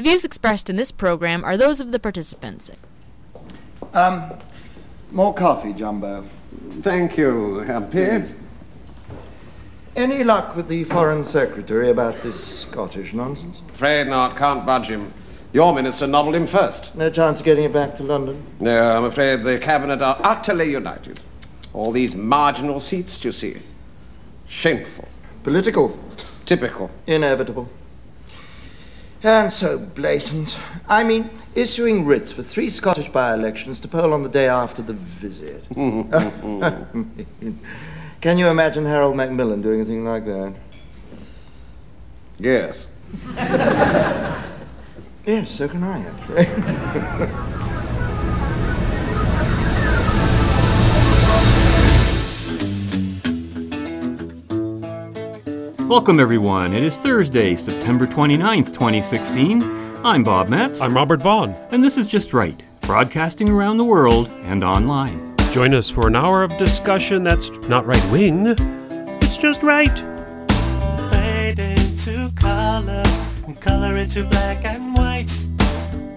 The views expressed in this program are those of the participants. Um, more coffee, Jumbo. Thank you, Happy. Any luck with the Foreign Secretary about this Scottish nonsense? Afraid not. Can't budge him. Your minister nobbled him first. No chance of getting it back to London? No, I'm afraid the cabinet are utterly united. All these marginal seats, you see. Shameful. Political. Typical. Inevitable. And so blatant. I mean, issuing writs for three Scottish by elections to poll on the day after the visit. Can you imagine Harold Macmillan doing a thing like that? Yes. Yes, so can I, actually. Welcome, everyone. It is Thursday, September 29th, 2016. I'm Bob Metz. I'm Robert Vaughn. And this is Just Right, broadcasting around the world and online. Join us for an hour of discussion that's not right wing, it's just right. Fade into color, and color into black and white.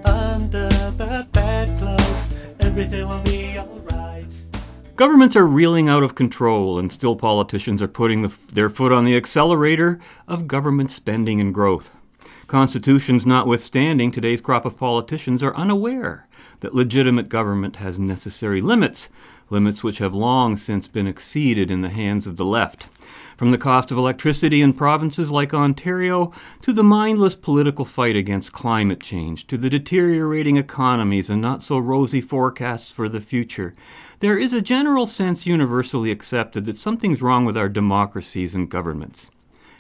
Under the bedclothes, everything will be alright. Governments are reeling out of control, and still politicians are putting the, their foot on the accelerator of government spending and growth. Constitutions notwithstanding, today's crop of politicians are unaware that legitimate government has necessary limits, limits which have long since been exceeded in the hands of the left. From the cost of electricity in provinces like Ontario, to the mindless political fight against climate change, to the deteriorating economies and not so rosy forecasts for the future, there is a general sense universally accepted that something's wrong with our democracies and governments.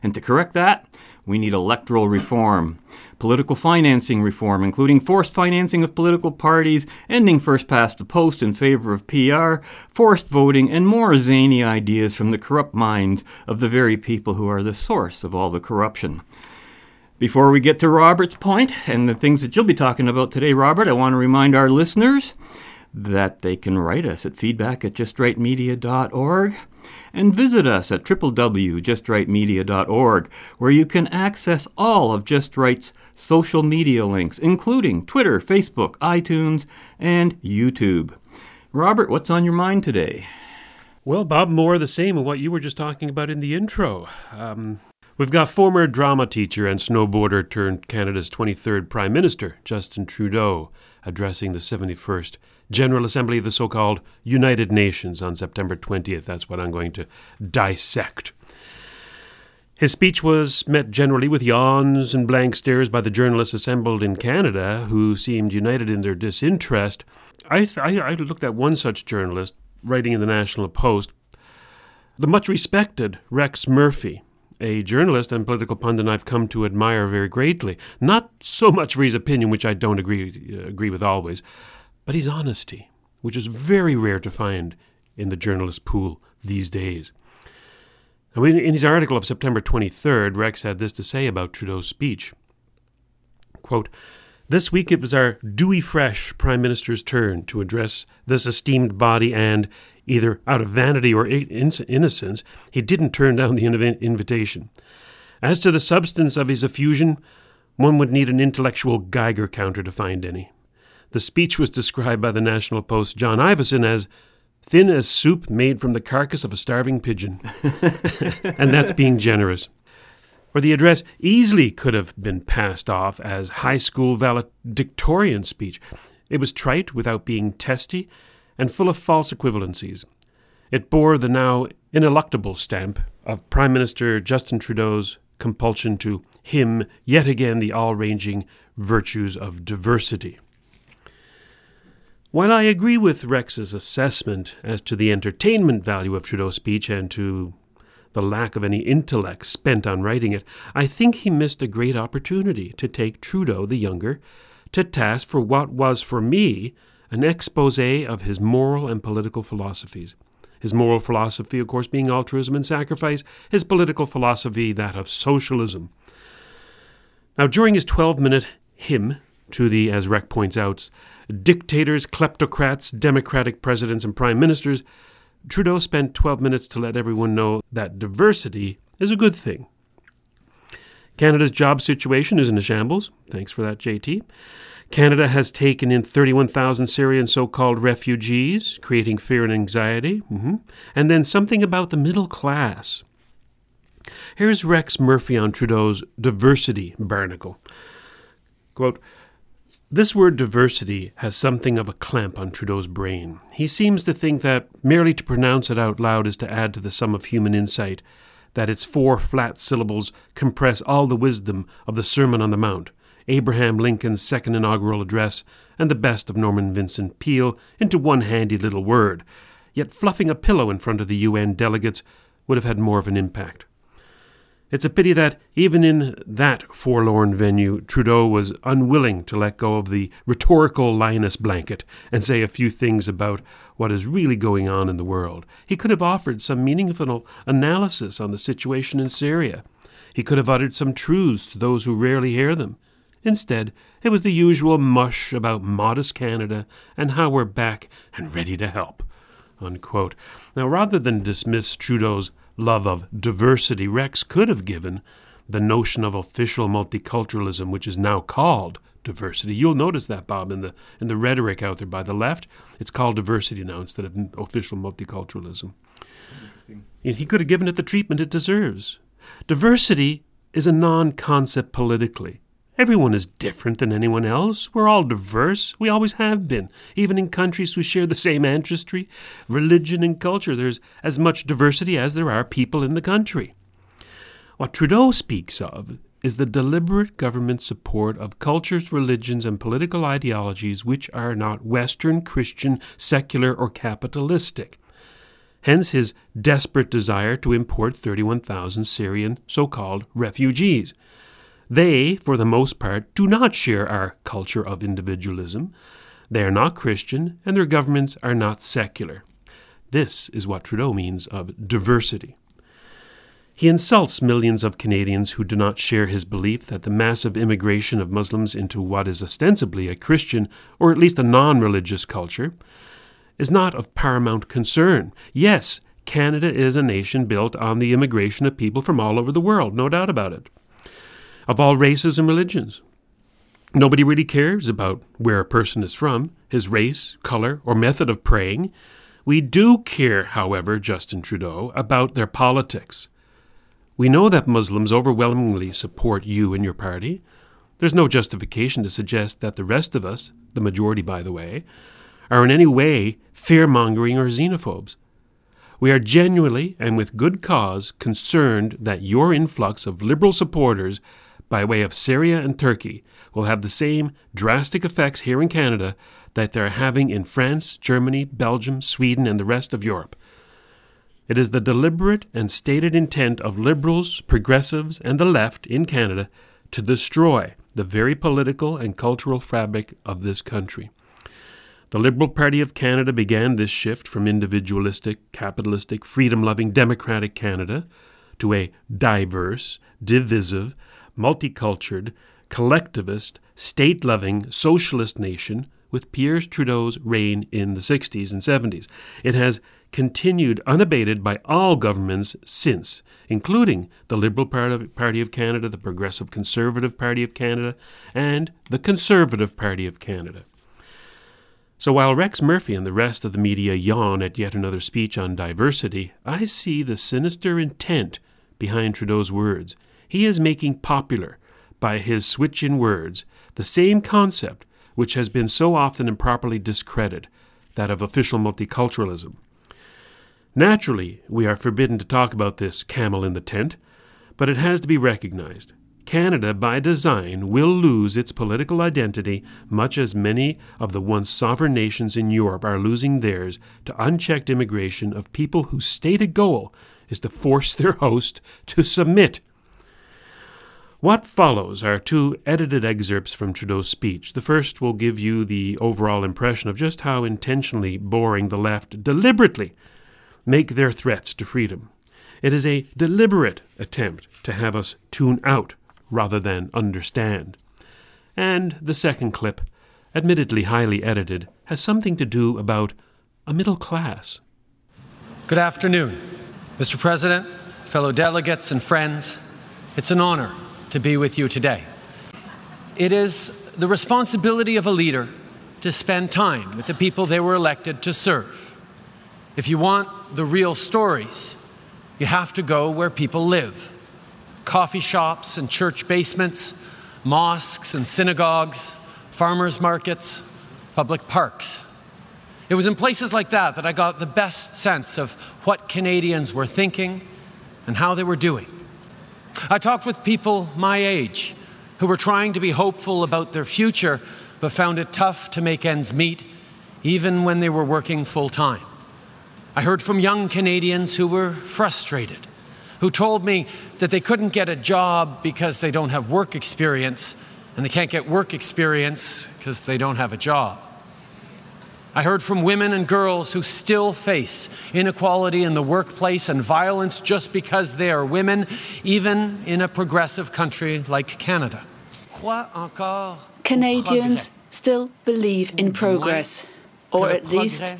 And to correct that, we need electoral reform, political financing reform, including forced financing of political parties, ending first past the post in favor of PR, forced voting, and more zany ideas from the corrupt minds of the very people who are the source of all the corruption. Before we get to Robert's point and the things that you'll be talking about today, Robert, I want to remind our listeners that they can write us at feedback at justrightmedia.org and visit us at www.justrightmedia.org, where you can access all of Just Right's social media links, including Twitter, Facebook, iTunes, and YouTube. Robert, what's on your mind today? Well, Bob, more the same of what you were just talking about in the intro. Um, we've got former drama teacher and snowboarder turned Canada's 23rd Prime Minister, Justin Trudeau, addressing the 71st General Assembly of the so called United Nations on September 20th. That's what I'm going to dissect. His speech was met generally with yawns and blank stares by the journalists assembled in Canada, who seemed united in their disinterest. I, I, I looked at one such journalist writing in the National Post, the much respected Rex Murphy, a journalist and political pundit I've come to admire very greatly. Not so much for his opinion, which I don't agree uh, agree with always, but his honesty, which is very rare to find in the journalist pool these days. In his article of September 23rd, Rex had this to say about Trudeau's speech. Quote, this week it was our dewy fresh Prime Minister's turn to address this esteemed body, and, either out of vanity or innocence, he didn't turn down the invitation. As to the substance of his effusion, one would need an intellectual Geiger counter to find any. The speech was described by the National Post John Ivison as thin as soup made from the carcass of a starving pigeon. and that's being generous. Or the address easily could have been passed off as high school valedictorian speech. It was trite without being testy and full of false equivalencies. It bore the now ineluctable stamp of Prime Minister Justin Trudeau's compulsion to hymn yet again the all ranging virtues of diversity. While I agree with Rex's assessment as to the entertainment value of Trudeau's speech and to the lack of any intellect spent on writing it, I think he missed a great opportunity to take Trudeau the younger to task for what was for me an expose of his moral and political philosophies. His moral philosophy, of course, being altruism and sacrifice, his political philosophy, that of socialism. Now, during his 12 minute hymn to the, as Rex points out, dictators, kleptocrats, democratic presidents, and prime ministers, Trudeau spent 12 minutes to let everyone know that diversity is a good thing. Canada's job situation is in a shambles. Thanks for that, JT. Canada has taken in 31,000 Syrian so called refugees, creating fear and anxiety. Mm-hmm. And then something about the middle class. Here's Rex Murphy on Trudeau's diversity barnacle. Quote, this word diversity has something of a clamp on Trudeau's brain. He seems to think that merely to pronounce it out loud is to add to the sum of human insight, that its four flat syllables compress all the wisdom of the Sermon on the Mount, Abraham Lincoln's second inaugural address, and the best of Norman Vincent Peale into one handy little word. Yet fluffing a pillow in front of the UN delegates would have had more of an impact. It's a pity that, even in that forlorn venue, Trudeau was unwilling to let go of the rhetorical Linus blanket and say a few things about what is really going on in the world. He could have offered some meaningful analysis on the situation in Syria. He could have uttered some truths to those who rarely hear them. Instead, it was the usual mush about modest Canada and how we're back and ready to help. Unquote. Now, rather than dismiss Trudeau's love of diversity, Rex could have given the notion of official multiculturalism, which is now called diversity. You'll notice that, Bob, in the in the rhetoric out there by the left. It's called diversity now instead of official multiculturalism. He could have given it the treatment it deserves. Diversity is a non-concept politically. Everyone is different than anyone else. We're all diverse. We always have been. Even in countries who share the same ancestry, religion, and culture, there's as much diversity as there are people in the country. What Trudeau speaks of is the deliberate government support of cultures, religions, and political ideologies which are not Western, Christian, secular, or capitalistic. Hence his desperate desire to import 31,000 Syrian so called refugees. They, for the most part, do not share our culture of individualism. They are not Christian, and their governments are not secular. This is what Trudeau means of diversity. He insults millions of Canadians who do not share his belief that the massive immigration of Muslims into what is ostensibly a Christian, or at least a non religious culture, is not of paramount concern. Yes, Canada is a nation built on the immigration of people from all over the world, no doubt about it of all races and religions. Nobody really cares about where a person is from, his race, color, or method of praying. We do care, however, Justin Trudeau, about their politics. We know that Muslims overwhelmingly support you and your party. There's no justification to suggest that the rest of us, the majority by the way, are in any way fear mongering or xenophobes. We are genuinely and with good cause concerned that your influx of liberal supporters by way of Syria and Turkey will have the same drastic effects here in Canada that they're having in France, Germany, Belgium, Sweden, and the rest of Europe. It is the deliberate and stated intent of liberals, progressives, and the left in Canada to destroy the very political and cultural fabric of this country. The Liberal Party of Canada began this shift from individualistic, capitalistic, freedom loving, democratic Canada to a diverse, divisive, multicultural, collectivist, state loving, socialist nation with Pierre Trudeau's reign in the 60s and 70s. It has continued unabated by all governments since, including the Liberal Party of Canada, the Progressive Conservative Party of Canada, and the Conservative Party of Canada. So while Rex Murphy and the rest of the media yawn at yet another speech on diversity, I see the sinister intent behind Trudeau's words. He is making popular, by his switch in words, the same concept which has been so often improperly discredited that of official multiculturalism. Naturally, we are forbidden to talk about this camel in the tent, but it has to be recognized. Canada, by design, will lose its political identity much as many of the once sovereign nations in Europe are losing theirs to unchecked immigration of people whose stated goal is to force their host to submit what follows are two edited excerpts from Trudeau's speech. The first will give you the overall impression of just how intentionally boring the left deliberately make their threats to freedom. It is a deliberate attempt to have us tune out rather than understand. And the second clip, admittedly highly edited, has something to do about a middle class. Good afternoon, Mr. President, fellow delegates, and friends. It's an honor to be with you today. It is the responsibility of a leader to spend time with the people they were elected to serve. If you want the real stories, you have to go where people live coffee shops and church basements, mosques and synagogues, farmers markets, public parks. It was in places like that that I got the best sense of what Canadians were thinking and how they were doing. I talked with people my age who were trying to be hopeful about their future but found it tough to make ends meet even when they were working full time. I heard from young Canadians who were frustrated, who told me that they couldn't get a job because they don't have work experience, and they can't get work experience because they don't have a job. I heard from women and girls who still face inequality in the workplace and violence just because they are women, even in a progressive country like Canada. Canadians still believe in progress, or at least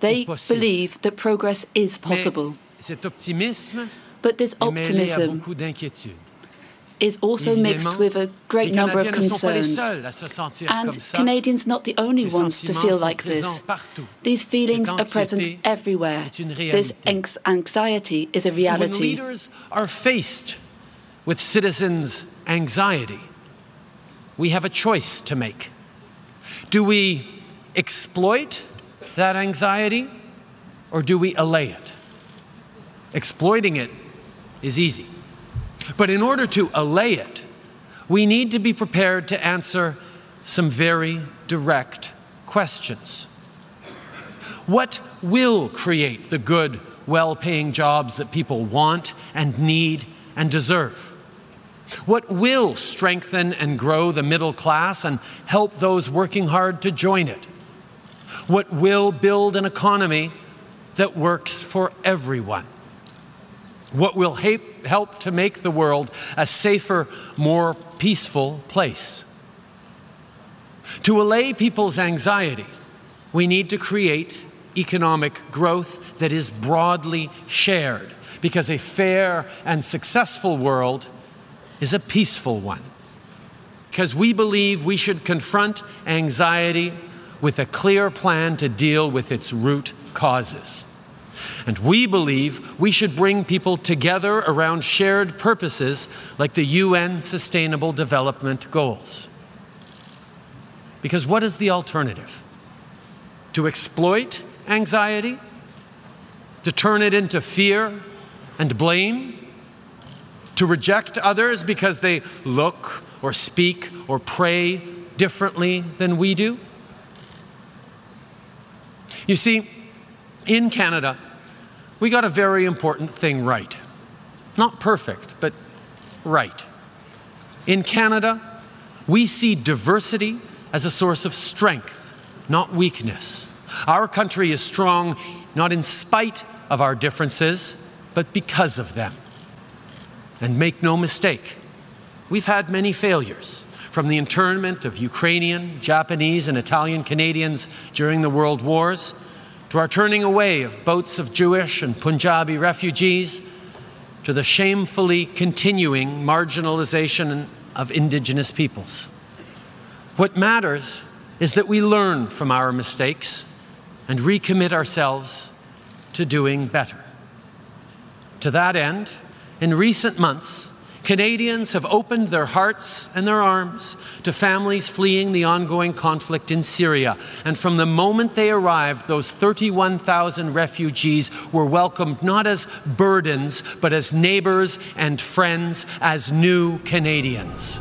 they believe that progress is possible. But this optimism is also mixed with a great number of concerns. And Canadians are not the only ones to feel like this. These feelings are present everywhere. This anxiety is a reality. When leaders are faced with citizens' anxiety, we have a choice to make. Do we exploit that anxiety or do we allay it? Exploiting it is easy. But in order to allay it, we need to be prepared to answer some very direct questions. What will create the good, well paying jobs that people want and need and deserve? What will strengthen and grow the middle class and help those working hard to join it? What will build an economy that works for everyone? What will help to make the world a safer, more peaceful place? To allay people's anxiety, we need to create economic growth that is broadly shared because a fair and successful world is a peaceful one. Because we believe we should confront anxiety with a clear plan to deal with its root causes. And we believe we should bring people together around shared purposes like the UN Sustainable Development Goals. Because what is the alternative? To exploit anxiety? To turn it into fear and blame? To reject others because they look or speak or pray differently than we do? You see, in Canada, we got a very important thing right. Not perfect, but right. In Canada, we see diversity as a source of strength, not weakness. Our country is strong not in spite of our differences, but because of them. And make no mistake, we've had many failures, from the internment of Ukrainian, Japanese, and Italian Canadians during the World Wars to our turning away of boats of Jewish and Punjabi refugees, to the shamefully continuing marginalization of indigenous peoples. What matters is that we learn from our mistakes and recommit ourselves to doing better. To that end, in recent months, Canadians have opened their hearts and their arms to families fleeing the ongoing conflict in Syria. And from the moment they arrived, those 31,000 refugees were welcomed not as burdens, but as neighbors and friends, as new Canadians.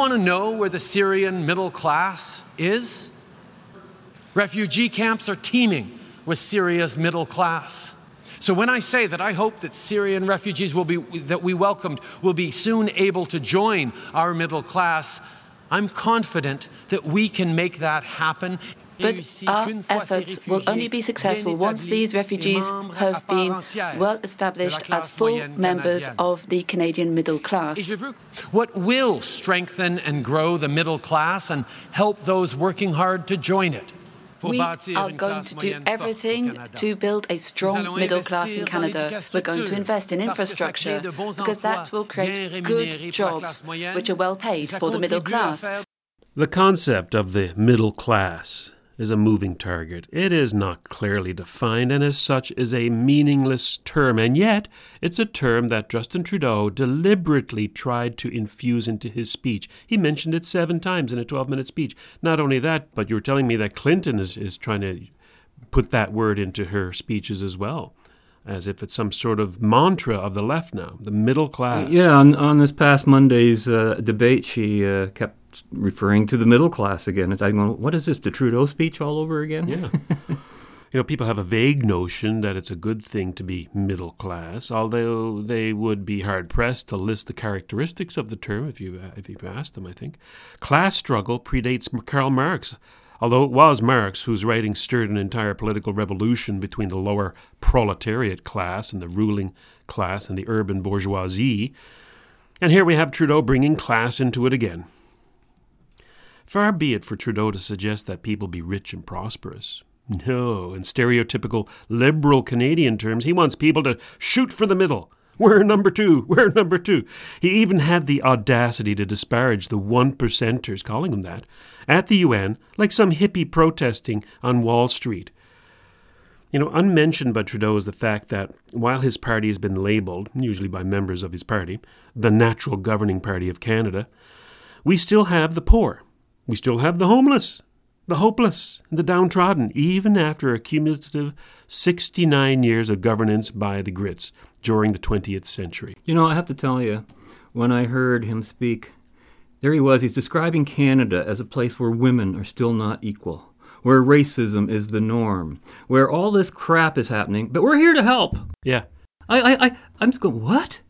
Want to know where the Syrian middle class is? Refugee camps are teeming with Syria's middle class. So when I say that I hope that Syrian refugees will be that we welcomed will be soon able to join our middle class, I'm confident that we can make that happen but our efforts will only be successful once these refugees have been well established as full members of the Canadian middle class. What will strengthen and grow the middle class and help those working hard to join it? We are going to do everything to build a strong middle class in Canada. We're going to invest in infrastructure because that will create good jobs which are well paid for the middle class. The concept of the middle class is a moving target. It is not clearly defined and as such is a meaningless term, and yet it's a term that Justin Trudeau deliberately tried to infuse into his speech. He mentioned it seven times in a 12 minute speech. Not only that, but you were telling me that Clinton is, is trying to put that word into her speeches as well as if it's some sort of mantra of the left now, the middle class. Yeah, on, on this past Monday's uh, debate, she uh, kept referring to the middle class again. I'm going, what is this, the Trudeau speech all over again? Yeah. you know, people have a vague notion that it's a good thing to be middle class, although they would be hard pressed to list the characteristics of the term if you if you asked them. I think class struggle predates Karl Marx, although it was Marx whose writing stirred an entire political revolution between the lower proletariat class and the ruling class and the urban bourgeoisie. And here we have Trudeau bringing class into it again. Far be it for Trudeau to suggest that people be rich and prosperous. No, in stereotypical liberal Canadian terms, he wants people to shoot for the middle. We're number two. We're number two. He even had the audacity to disparage the one percenters, calling them that, at the UN, like some hippie protesting on Wall Street. You know, unmentioned by Trudeau is the fact that while his party has been labelled, usually by members of his party, the natural governing party of Canada, we still have the poor we still have the homeless, the hopeless, and the downtrodden, even after a cumulative 69 years of governance by the Grits during the 20th century. You know, I have to tell you, when I heard him speak, there he was. He's describing Canada as a place where women are still not equal, where racism is the norm, where all this crap is happening, but we're here to help. Yeah. I, I, I I'm just going, what?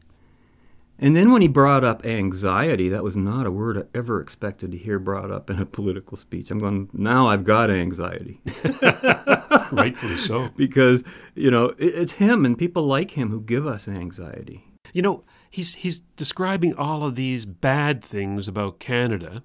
And then when he brought up anxiety, that was not a word I ever expected to hear brought up in a political speech. I'm going, now I've got anxiety. Rightfully so. because, you know, it, it's him and people like him who give us anxiety. You know, he's, he's describing all of these bad things about Canada,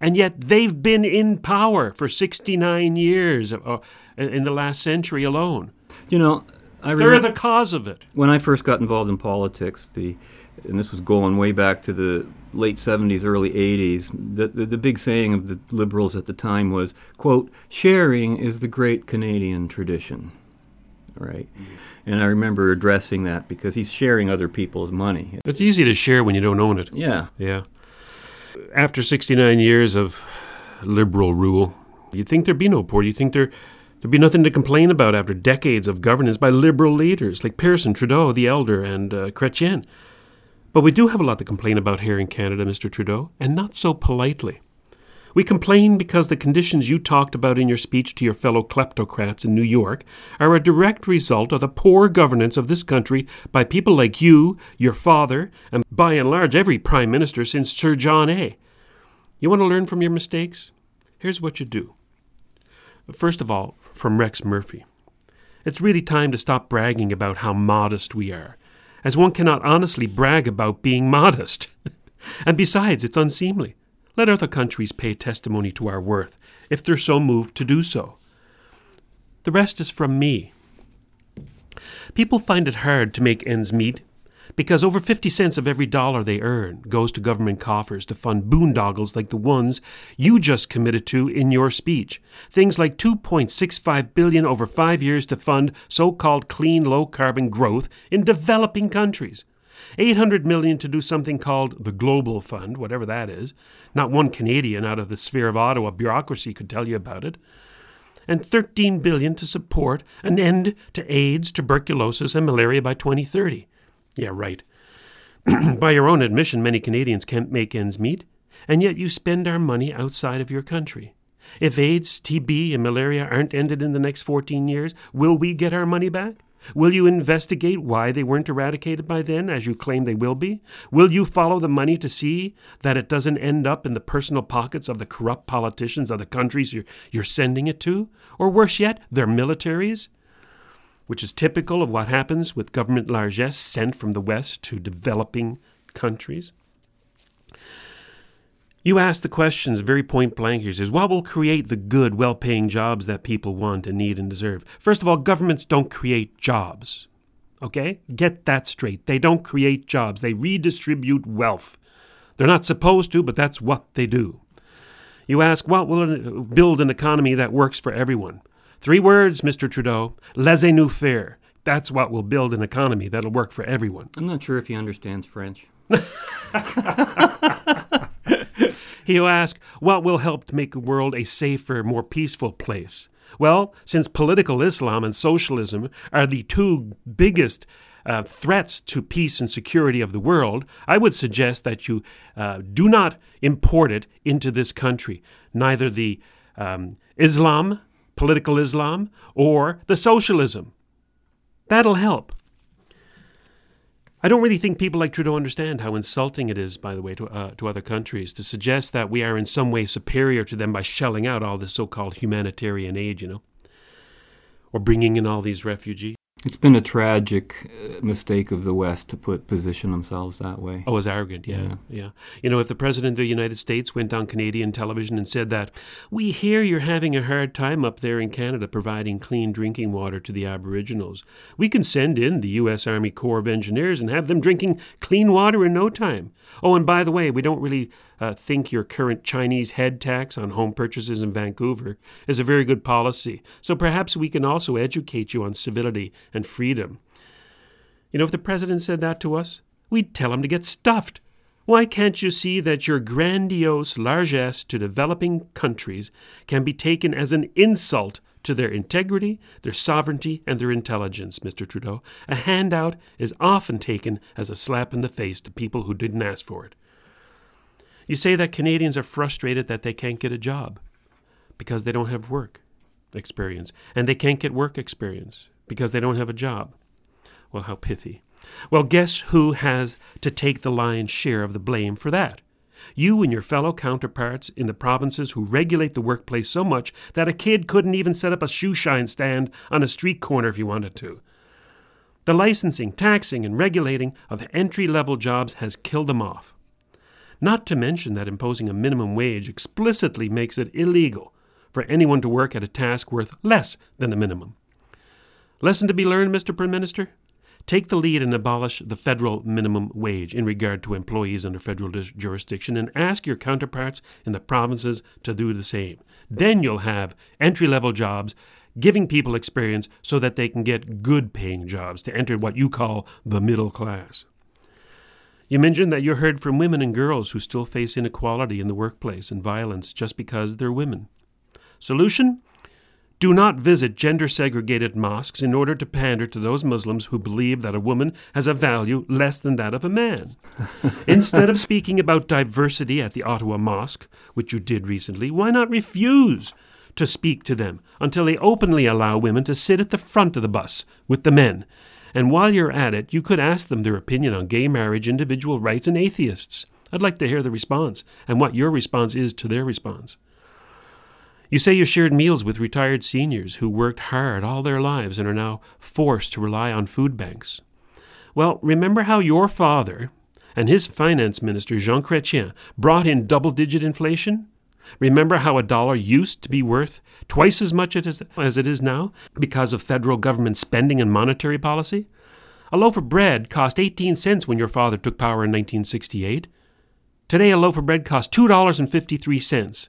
and yet they've been in power for 69 years uh, in the last century alone. You know, I They're the cause of it. When I first got involved in politics, the and this was going way back to the late 70s, early 80s, the, the, the, big saying of the liberals at the time was, quote, sharing is the great Canadian tradition. Right? Mm-hmm. And I remember addressing that because he's sharing other people's money. It's easy to share when you don't own it. Yeah. Yeah. After 69 years of liberal rule, you'd think there'd be no poor. You'd think there, there'd be nothing to complain about after decades of governance by liberal leaders like Pearson, Trudeau, the Elder, and uh, Chrétien. But we do have a lot to complain about here in Canada, Mr. Trudeau, and not so politely. We complain because the conditions you talked about in your speech to your fellow kleptocrats in New York are a direct result of the poor governance of this country by people like you, your father, and by and large every Prime Minister since Sir John A. You want to learn from your mistakes? Here's what you do. First of all, from Rex Murphy. It's really time to stop bragging about how modest we are as one cannot honestly brag about being modest. and besides, it's unseemly. Let other countries pay testimony to our worth, if they're so moved to do so. The rest is from me. People find it hard to make ends meet because over 50 cents of every dollar they earn goes to government coffers to fund boondoggles like the ones you just committed to in your speech. Things like 2.65 billion over 5 years to fund so-called clean low carbon growth in developing countries. 800 million to do something called the Global Fund, whatever that is. Not one Canadian out of the sphere of Ottawa bureaucracy could tell you about it. And 13 billion to support an end to AIDS, tuberculosis, and malaria by 2030. Yeah, right. By your own admission, many Canadians can't make ends meet, and yet you spend our money outside of your country. If AIDS, TB, and malaria aren't ended in the next 14 years, will we get our money back? Will you investigate why they weren't eradicated by then, as you claim they will be? Will you follow the money to see that it doesn't end up in the personal pockets of the corrupt politicians of the countries you're, you're sending it to? Or worse yet, their militaries? Which is typical of what happens with government largesse sent from the West to developing countries. You ask the questions very point blank here. Says, what will create the good, well paying jobs that people want and need and deserve? First of all, governments don't create jobs. Okay? Get that straight. They don't create jobs, they redistribute wealth. They're not supposed to, but that's what they do. You ask, what will build an economy that works for everyone? Three words, Mr. Trudeau laissez-nous faire. That's what will build an economy that'll work for everyone. I'm not sure if he understands French. He'll ask, what will help to make the world a safer, more peaceful place? Well, since political Islam and socialism are the two biggest uh, threats to peace and security of the world, I would suggest that you uh, do not import it into this country, neither the um, Islam, political Islam, or the socialism. That'll help. I don't really think people like Trudeau understand how insulting it is, by the way, to, uh, to other countries to suggest that we are in some way superior to them by shelling out all this so called humanitarian aid, you know, or bringing in all these refugees. It's been a tragic uh, mistake of the West to put position themselves that way. Oh, as arrogant, yeah, yeah, yeah. You know, if the president of the United States went on Canadian television and said that we hear you're having a hard time up there in Canada providing clean drinking water to the Aboriginals, we can send in the U.S. Army Corps of Engineers and have them drinking clean water in no time. Oh, and by the way, we don't really uh, think your current Chinese head tax on home purchases in Vancouver is a very good policy. So perhaps we can also educate you on civility and freedom. You know, if the president said that to us, we'd tell him to get stuffed. Why can't you see that your grandiose largesse to developing countries can be taken as an insult to their integrity, their sovereignty, and their intelligence, Mr. Trudeau? A handout is often taken as a slap in the face to people who didn't ask for it. You say that Canadians are frustrated that they can't get a job because they don't have work experience, and they can't get work experience because they don't have a job. Well, how pithy. Well, guess who has to take the lion's share of the blame for that? You and your fellow counterparts in the provinces who regulate the workplace so much that a kid couldn't even set up a shoe shine stand on a street corner if he wanted to. The licensing, taxing, and regulating of entry level jobs has killed them off. Not to mention that imposing a minimum wage explicitly makes it illegal for anyone to work at a task worth less than the minimum. Lesson to be learned, Mr. Prime Minister? Take the lead and abolish the federal minimum wage in regard to employees under federal jurisdiction and ask your counterparts in the provinces to do the same. Then you'll have entry level jobs giving people experience so that they can get good paying jobs to enter what you call the middle class. You mentioned that you heard from women and girls who still face inequality in the workplace and violence just because they're women. Solution? Do not visit gender segregated mosques in order to pander to those Muslims who believe that a woman has a value less than that of a man. Instead of speaking about diversity at the Ottawa Mosque, which you did recently, why not refuse to speak to them until they openly allow women to sit at the front of the bus with the men and while you're at it, you could ask them their opinion on gay marriage, individual rights, and atheists. I'd like to hear the response and what your response is to their response. You say you shared meals with retired seniors who worked hard all their lives and are now forced to rely on food banks. Well, remember how your father and his finance minister, Jean Chrétien, brought in double digit inflation? Remember how a dollar used to be worth twice as much as it is now because of federal government spending and monetary policy? A loaf of bread cost 18 cents when your father took power in 1968. Today, a loaf of bread costs $2.53.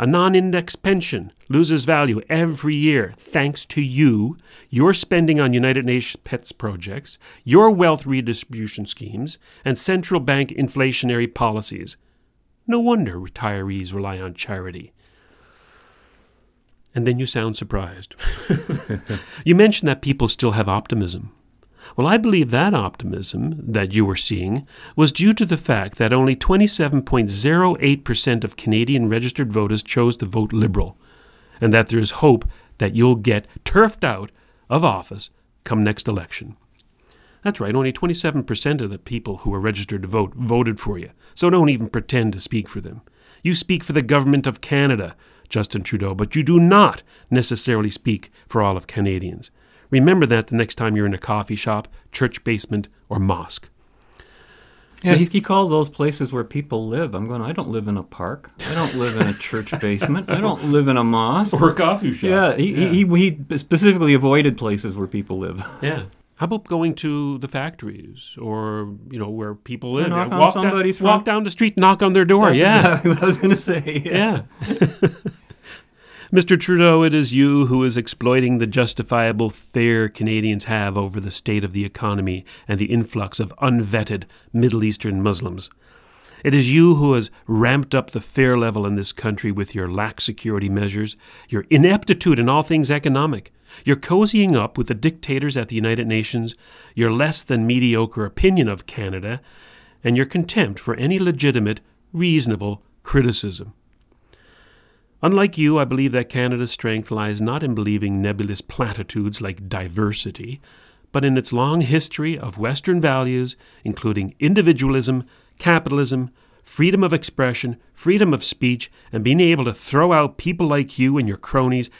A non index pension loses value every year thanks to you, your spending on United Nations PETS projects, your wealth redistribution schemes, and central bank inflationary policies. No wonder retirees rely on charity. And then you sound surprised. you mentioned that people still have optimism. Well, I believe that optimism that you were seeing was due to the fact that only 27.08% of Canadian registered voters chose to vote Liberal, and that there is hope that you'll get turfed out of office come next election. That's right, only 27% of the people who were registered to vote voted for you, so don't even pretend to speak for them. You speak for the government of Canada, Justin Trudeau, but you do not necessarily speak for all of Canadians. Remember that the next time you're in a coffee shop, church basement, or mosque. Yeah, he, he called those places where people live. I'm going, I don't live in a park. I don't live in a church basement. I don't live in a mosque. Or a coffee shop. Yeah, he, yeah. He, he, he specifically avoided places where people live. Yeah. How about going to the factories or you know where people live? Knock yeah, walk, down, walk down the street, knock on their door. That's yeah, exactly what I was going to say. Yeah. yeah. Mr. Trudeau, it is you who is exploiting the justifiable fear Canadians have over the state of the economy and the influx of unvetted Middle Eastern Muslims. It is you who has ramped up the fear level in this country with your lax security measures, your ineptitude in all things economic, your cozying up with the dictators at the United Nations, your less than mediocre opinion of Canada, and your contempt for any legitimate, reasonable criticism. Unlike you, I believe that Canada's strength lies not in believing nebulous platitudes like diversity, but in its long history of Western values, including individualism, capitalism, freedom of expression, freedom of speech, and being able to throw out people like you and your cronies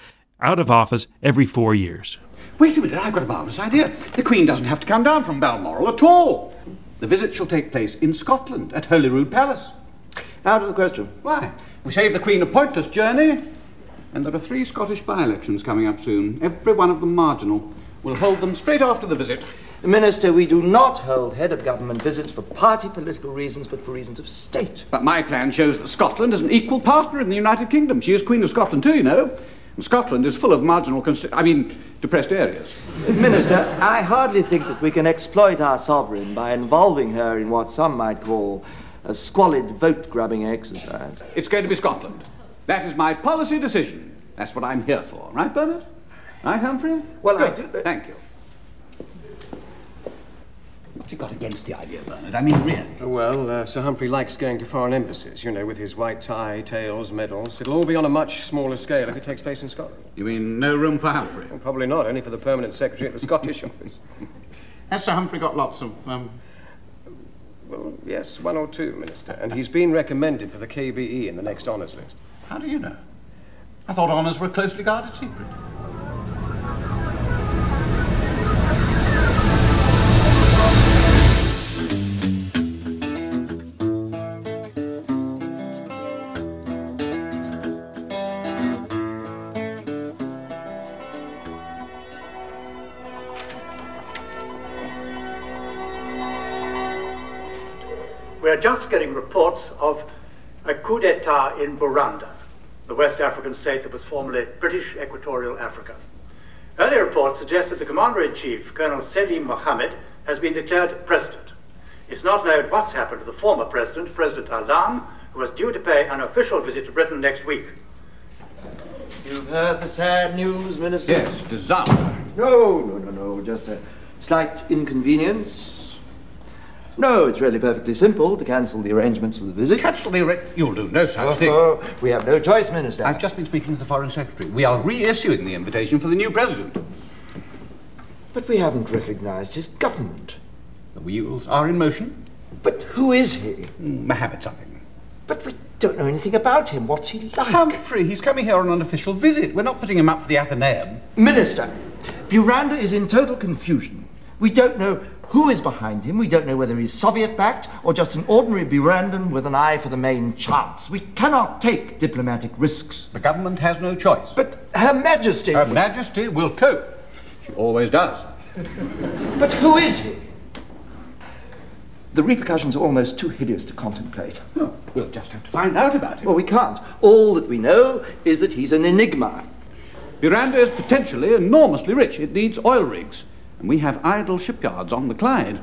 out of office every four years. Wait a minute, I've got a marvellous idea. The Queen doesn't have to come down from Balmoral at all. The visit shall take place in Scotland at Holyrood Palace. Out of the question. Why? We save the Queen a pointless journey. And there are three Scottish by elections coming up soon, every one of them marginal. We'll hold them straight after the visit. Minister, we do not hold head of government visits for party political reasons, but for reasons of state. But my plan shows that Scotland is an equal partner in the United Kingdom. She is Queen of Scotland too, you know. And Scotland is full of marginal, consti- I mean, depressed areas. Minister, I hardly think that we can exploit our sovereign by involving her in what some might call a squalid vote-grubbing exercise. It's going to be Scotland. That is my policy decision. That's what I'm here for. Right, Bernard? Right, Humphrey? Well, Good. I do... Thank you. What's he got against the idea, Bernard? I mean, really? Well, uh, Sir Humphrey likes going to foreign embassies, you know, with his white tie, tails, medals. It'll all be on a much smaller scale if it takes place in Scotland. You mean no room for Humphrey? Well, probably not, only for the permanent secretary at the Scottish office. Has Sir Humphrey got lots of, um... Well, yes, one or two, Minister. And he's been recommended for the KBE in the next honours list. How do you know? I thought honours were a closely guarded secret. We are just getting reports of a coup d'etat in Buranda, the West African state that was formerly British Equatorial Africa. Earlier reports suggest that the Commander-in-Chief, Colonel Selim Mohammed, has been declared president. It's not known what's happened to the former president, President Alam, who was due to pay an official visit to Britain next week. You've heard the sad news, Minister? Yes, disaster. No, no, no, no. Just a slight inconvenience. No, it's really perfectly simple to cancel the arrangements for the visit. Cancel the arrangements? You'll do no such thing. Oh, we have no choice, Minister. I've just been speaking to the Foreign Secretary. We are reissuing the invitation for the new president. But we haven't recognized his government. The wheels are in motion. But who is he? Mm, Mohammed something. But we don't know anything about him. What's he like? Humphrey, he's coming here on an official visit. We're not putting him up for the Athenaeum. Minister, Buranda is in total confusion. We don't know who is behind him. We don't know whether he's Soviet backed or just an ordinary Burandan with an eye for the main chance. We cannot take diplomatic risks. The government has no choice. But Her Majesty. Her Majesty will cope. She always does. But who is he? The repercussions are almost too hideous to contemplate. Oh, we'll just have to find out about him. Well, we can't. All that we know is that he's an enigma. Buranda is potentially enormously rich. It needs oil rigs and we have idle shipyards on the Clyde.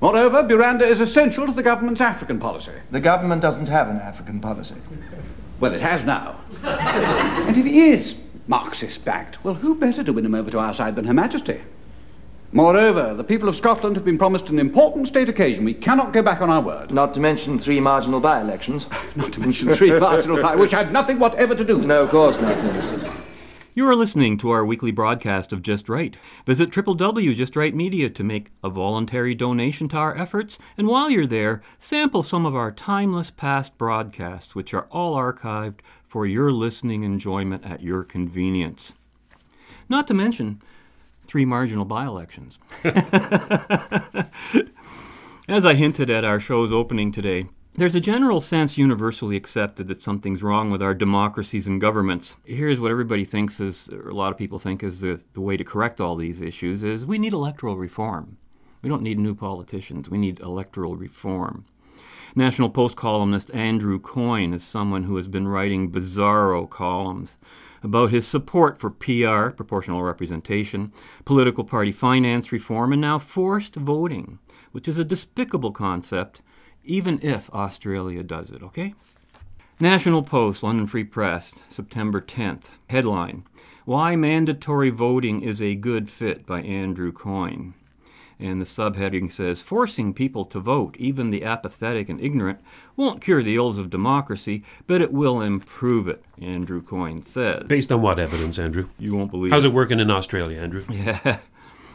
Moreover, Buranda is essential to the government's African policy. The government doesn't have an African policy. Well, it has now. and if he is Marxist backed, well, who better to win him over to our side than Her Majesty? Moreover, the people of Scotland have been promised an important state occasion. We cannot go back on our word. Not to mention three marginal by elections. not to mention three marginal by elections, which had nothing whatever to do with No, of course not, Minister. You are listening to our weekly broadcast of Just Right. Visit www.justrightmedia to make a voluntary donation to our efforts, and while you're there, sample some of our timeless past broadcasts, which are all archived for your listening enjoyment at your convenience. Not to mention three marginal by elections. As I hinted at our show's opening today, there's a general sense universally accepted that something's wrong with our democracies and governments. Here's what everybody thinks is, or a lot of people think is the, the way to correct all these issues is we need electoral reform. We don't need new politicians. We need electoral reform. National Post columnist Andrew Coyne is someone who has been writing bizarro columns about his support for PR, proportional representation, political party finance reform, and now forced voting, which is a despicable concept even if Australia does it, okay? National Post, London Free Press, September 10th. Headline Why Mandatory Voting is a Good Fit by Andrew Coyne. And the subheading says Forcing people to vote, even the apathetic and ignorant, won't cure the ills of democracy, but it will improve it, Andrew Coyne says. Based on what evidence, Andrew? You won't believe How's it. it working in Australia, Andrew? Yeah.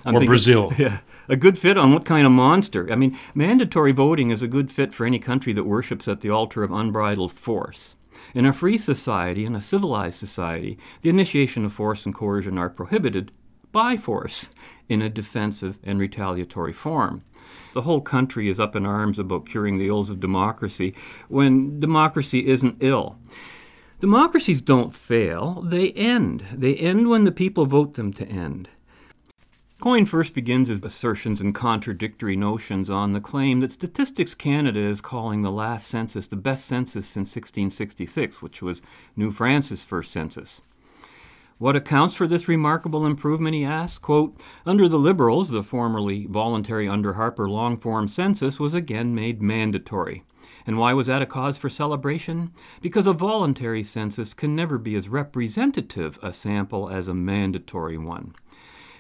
I'm or thinking- Brazil? Yeah. A good fit on what kind of monster? I mean, mandatory voting is a good fit for any country that worships at the altar of unbridled force. In a free society, in a civilized society, the initiation of force and coercion are prohibited by force in a defensive and retaliatory form. The whole country is up in arms about curing the ills of democracy when democracy isn't ill. Democracies don't fail, they end. They end when the people vote them to end. Coyne first begins his assertions and contradictory notions on the claim that Statistics Canada is calling the last census the best census since 1666, which was New France's first census. What accounts for this remarkable improvement, he asks? Quote, Under the Liberals, the formerly voluntary under Harper long form census was again made mandatory. And why was that a cause for celebration? Because a voluntary census can never be as representative a sample as a mandatory one.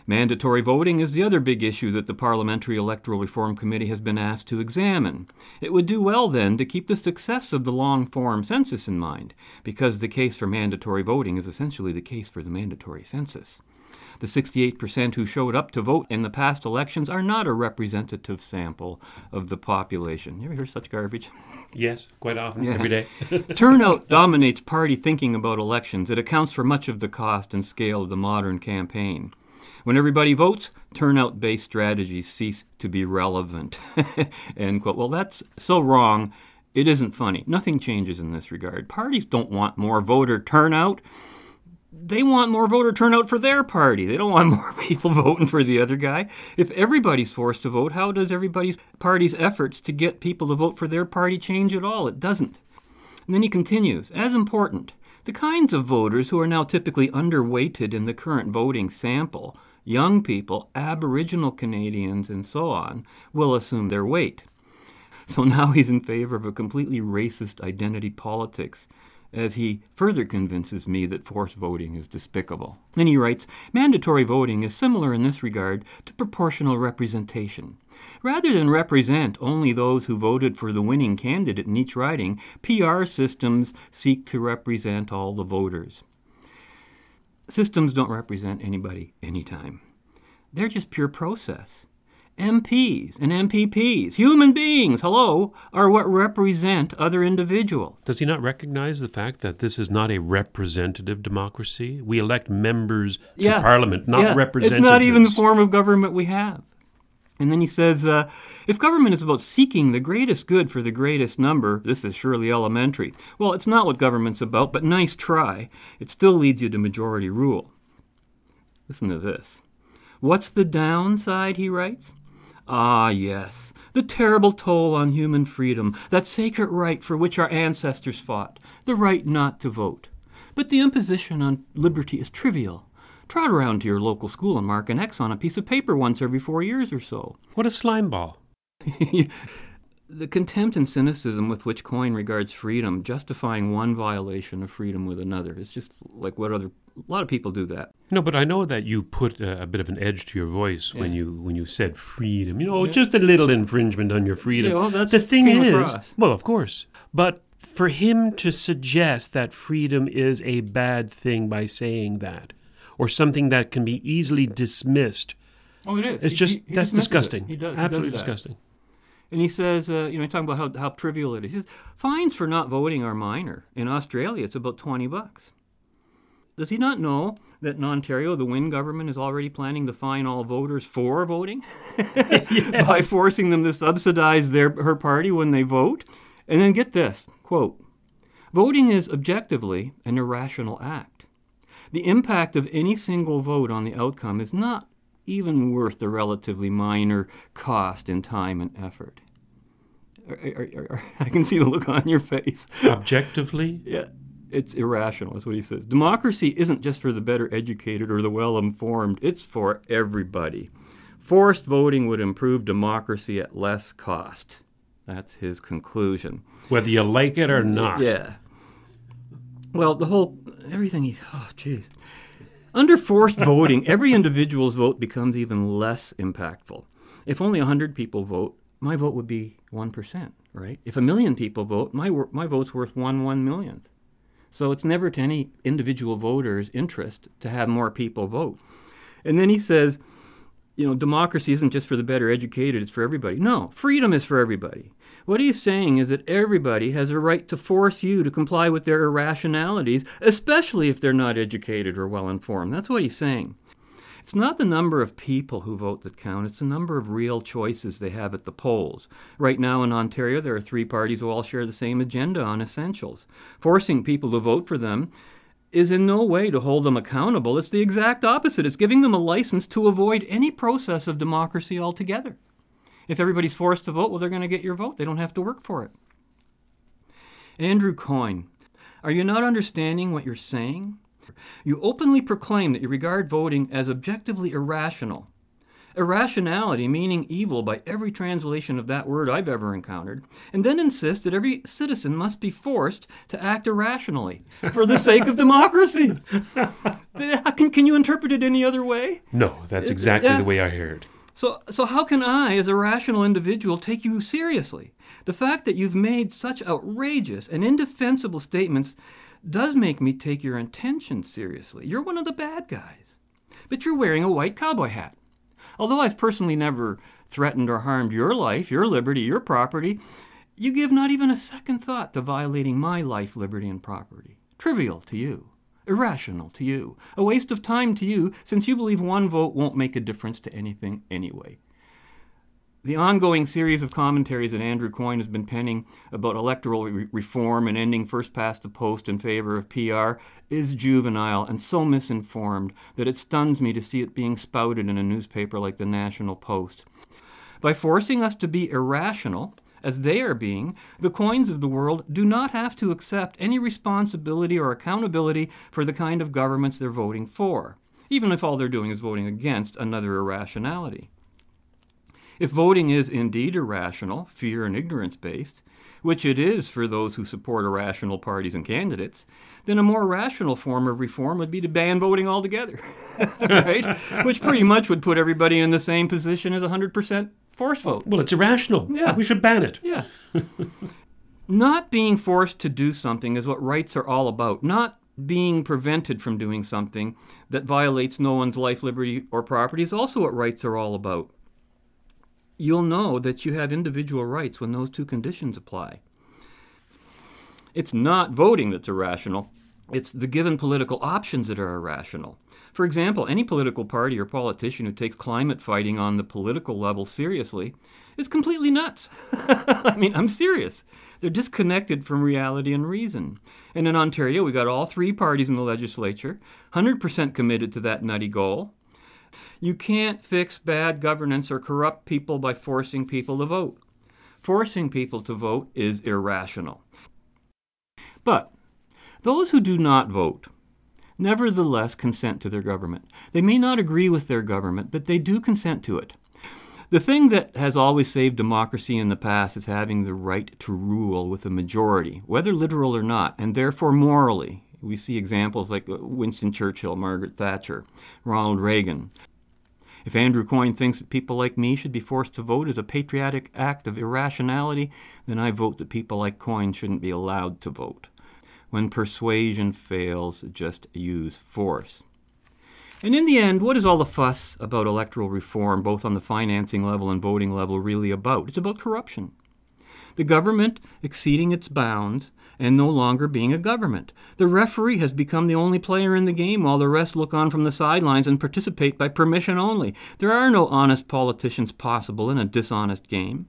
Mandatory voting is the other big issue that the Parliamentary Electoral Reform Committee has been asked to examine. It would do well, then, to keep the success of the long form census in mind, because the case for mandatory voting is essentially the case for the mandatory census. The 68% who showed up to vote in the past elections are not a representative sample of the population. You ever hear such garbage? Yes, quite often, Yeah. every day. Turnout dominates party thinking about elections. It accounts for much of the cost and scale of the modern campaign. When everybody votes, turnout based strategies cease to be relevant. End quote. Well, that's so wrong. It isn't funny. Nothing changes in this regard. Parties don't want more voter turnout. They want more voter turnout for their party. They don't want more people voting for the other guy. If everybody's forced to vote, how does everybody's party's efforts to get people to vote for their party change at all? It doesn't. And then he continues, as important, the kinds of voters who are now typically underweighted in the current voting sample, young people, Aboriginal Canadians, and so on, will assume their weight. So now he's in favor of a completely racist identity politics, as he further convinces me that forced voting is despicable. Then he writes Mandatory voting is similar in this regard to proportional representation. Rather than represent only those who voted for the winning candidate in each riding, PR systems seek to represent all the voters. Systems don't represent anybody anytime. They're just pure process. MPs and MPPs, human beings, hello, are what represent other individuals. Does he not recognize the fact that this is not a representative democracy? We elect members to Parliament, not yeah. representatives. It's not even the form of government we have. And then he says, uh, if government is about seeking the greatest good for the greatest number, this is surely elementary. Well, it's not what government's about, but nice try. It still leads you to majority rule. Listen to this. What's the downside, he writes? Ah, yes, the terrible toll on human freedom, that sacred right for which our ancestors fought, the right not to vote. But the imposition on liberty is trivial. Trot around to your local school and mark an X on a piece of paper once every four years or so. What a slime ball. the contempt and cynicism with which Coyne regards freedom, justifying one violation of freedom with another, is just like what other a lot of people do that. No, but I know that you put a, a bit of an edge to your voice when you when you said freedom. You know, Yeah. just a little infringement on your freedom. Yeah, well, that's- the thing is, across. well, of course, but for him to suggest that freedom is a bad thing by saying that, or something that can be easily dismissed. Oh, it is. It's He- just he- he that's dismisses it. disgusting. He does. Absolutely does disgusting. And he says, uh, you know, he's talking about how, how trivial it is. He says, fines for not voting are minor. In Australia, it's about 20 bucks. Does he not know that in Ontario, the Wynne government is already planning to fine all voters for voting by forcing them to subsidize their her party when they vote? And then get this quote: "Voting is objectively an irrational act. The impact of any single vote on the outcome is not even worth the relatively minor cost in time and effort." Are- are- are- I can see the look on your face. Objectively, Yeah, it's irrational, is what he says. Democracy isn't just for the better educated or the well informed, it's for everybody. Forced voting would improve democracy at less cost. That's his conclusion. whether you like it or not. Yeah. Well, the whole, everything he's, oh, jeez. Under forced voting, every individual's vote becomes even less impactful. If only 100 people vote, my vote would be 1%, right? If a million people vote, my, my vote's worth one one millionth. So it's never to any individual voter's interest to have more people vote. And then he says, you know, democracy isn't just for the better educated, it's for everybody. No, freedom is for everybody. What he's saying is that everybody has a right to force you to comply with their irrationalities, especially if they're not educated or well informed. That's what he's saying. It's not the number of people who vote that count, it's the number of real choices they have at the polls. Right now in Ontario, there are three parties who all share the same agenda on essentials. Forcing people to vote for them is in no way to hold them accountable. It's the exact opposite. It's giving them a license to avoid any process of democracy altogether. If everybody's forced to vote, well, they're going to get your vote. They don't have to work for it. Andrew Coyne, are you not understanding what you're saying? You openly proclaim that you regard voting as objectively irrational. Irrationality, meaning evil by every translation of that word I've ever encountered, and then insist that every citizen must be forced to act irrationally for the sake of democracy. can, can you interpret it any other way? No, that's exactly yeah. the way I heard. So, so how can I, as a rational individual, take you seriously? The fact that you've made such outrageous and indefensible statements does make me take your intentions seriously. You're one of the bad guys. But you're wearing a white cowboy hat. Although I've personally never threatened or harmed your life, your liberty, your property, you give not even a second thought to violating my life, liberty, and property. Trivial to you. Irrational to you. A waste of time to you, since you believe one vote won't make a difference to anything anyway. The ongoing series of commentaries that Andrew Coyne has been penning about electoral re- reform and ending first past the post in favor of PR is juvenile and so misinformed that it stuns me to see it being spouted in a newspaper like the National Post. By forcing us to be irrational, as they are being, the Coynes of the world do not have to accept any responsibility or accountability for the kind of governments they're voting for, even if all they're doing is voting against another irrationality. If voting is indeed irrational, fear and ignorance based, which it is for those who support irrational parties and candidates, then a more rational form of reform would be to ban voting altogether. right? Which pretty much would put everybody in the same position as a 100% force vote. Well, it's irrational. Yeah. We should ban it. Yeah. not being forced to do something is what rights are all about, not being prevented from doing something that violates no one's life, liberty, or property is also what rights are all about. You'll know that you have individual rights when those two conditions apply. It's not voting that's irrational, it's the given political options that are irrational. For example, any political party or politician who takes climate fighting on the political level seriously is completely nuts. I mean, I'm serious. They're disconnected from reality and reason. And in Ontario, we got all three parties in the legislature, 100% committed to that nutty goal. You can't fix bad governance or corrupt people by forcing people to vote. Forcing people to vote is irrational. But those who do not vote nevertheless consent to their government. They may not agree with their government, but they do consent to it. The thing that has always saved democracy in the past is having the right to rule with a majority, whether literal or not, and therefore morally. We see examples like uh, Winston Churchill, Margaret Thatcher, Ronald Reagan. If Andrew Coyne thinks that people like me should be forced to vote as a patriotic act of irrationality, then I vote that people like Coyne shouldn't be allowed to vote. When persuasion fails, just use force. And in the end, what is all the fuss about electoral reform, both on the financing level and voting level, really about? It's about corruption. The government exceeding its bounds and no longer being a government. The referee has become the only player in the game while the rest look on from the sidelines and participate by permission only. There are no honest politicians possible in a dishonest game.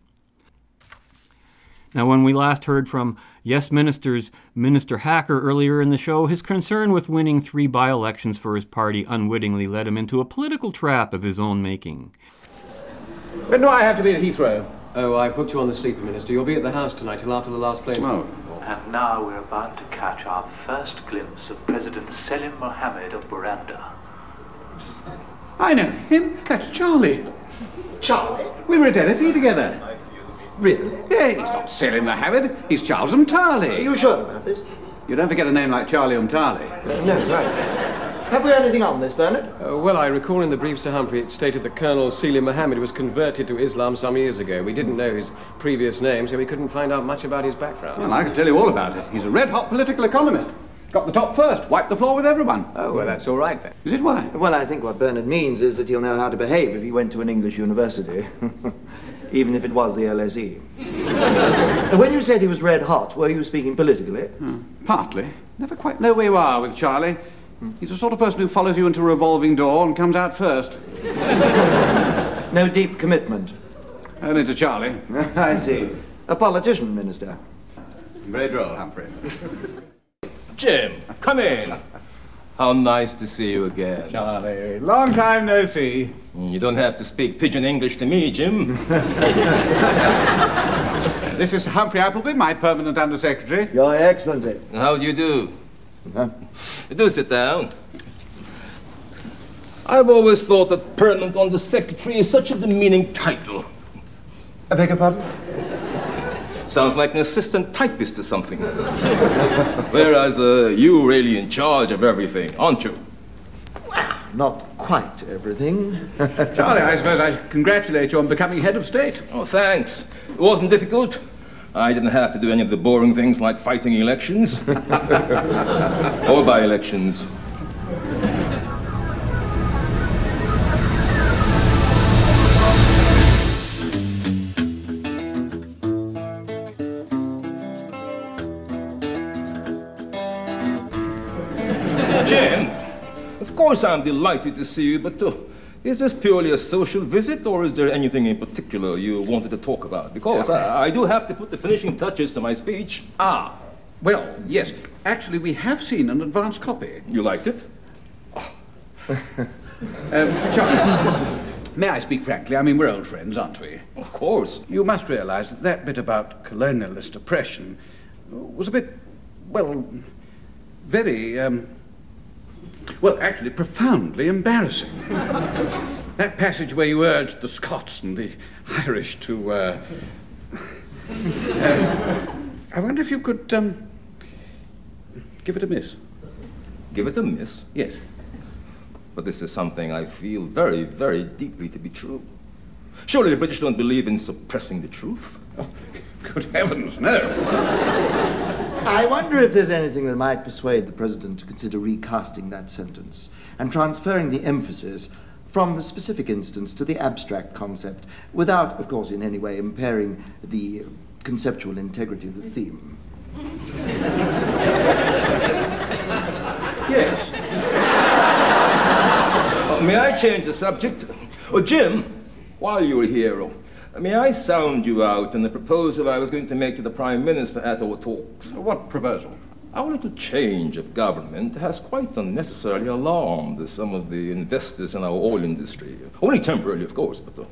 Now, when we last heard from Yes Minister's Minister Hacker earlier in the show, his concern with winning three by elections for his party unwittingly led him into a political trap of his own making. When do I have to be at Heathrow? Oh, I booked you on the sleeper, Minister. You'll be at the house tonight till after the last plane. Oh. And now we're about to catch our first glimpse of President Selim Mohammed of Buranda. I know him. That's Charlie. Charlie? We were at LSE together. Really? Yeah, he's not Selim Mohammed. He's Charles Umtali. Are you sure about this? You don't forget a name like Charlie Umtali. Uh, no, right. Have we anything on this, Bernard? Uh, well, I recall in the brief, Sir Humphrey, it stated that Colonel Selim Mohammed was converted to Islam some years ago. We didn't know his previous name, so we couldn't find out much about his background. Well, I can tell you all about it. He's a red-hot political economist. Got the top first, wiped the floor with everyone. Oh, well, that's all right then. Is it why? Well, I think what Bernard means is that he'll know how to behave if he went to an English university. Even if it was the LSE. when you said he was red hot, were you speaking politically? Hmm, partly. Never quite know where you are with Charlie. He's the sort of person who follows you into a revolving door and comes out first. no deep commitment. Only to Charlie. I see. A politician, Minister. Very droll, Humphrey. Jim, come in. How nice to see you again. Charlie, long time no see. Mm, you don't have to speak pidgin English to me, Jim. this is Humphrey Appleby, my permanent undersecretary. Your Excellency. How do you do? Huh? Do sit down. I've always thought that permanent undersecretary is such a demeaning title. I beg your pardon? Sounds like an assistant typist or something. Whereas uh, you really in charge of everything, aren't you? Well, not quite everything. Charlie, I suppose I should congratulate you on becoming head of state. Oh, thanks. It wasn't difficult. I didn't have to do any of the boring things like fighting elections or by elections. Course I'm delighted to see you, but uh, is this purely a social visit, or is there anything in particular you wanted to talk about? Because I, I, do have to put the finishing touches to my speech. Ah, well, yes. Actually, we have seen an advance copy. You liked it? um, Charlie, may I speak frankly? I mean, we're old friends, aren't we? Of course. You must realize that that bit about colonialist oppression was a bit, well, very, um, well, actually, profoundly embarrassing. that passage where you urged the Scots and the Irish to. Uh, um, I wonder if you could um, give it a miss. Give it a miss? Yes. But this is something I feel very, very deeply to be true. Surely the British don't believe in suppressing the truth? Oh, good heavens, no. I wonder if there's anything that might persuade the President to consider recasting that sentence and transferring the emphasis from the specific instance to the abstract concept, without, of course, in any way impairing the conceptual integrity of the theme. yes. May I change the subject? Oh, Jim, while you were here, May I sound you out on the proposal I was going to make to the Prime Minister at our talks? What proposal? Our little change of government has quite unnecessarily alarmed some of the investors in our oil industry. Only temporarily, of course, but uh,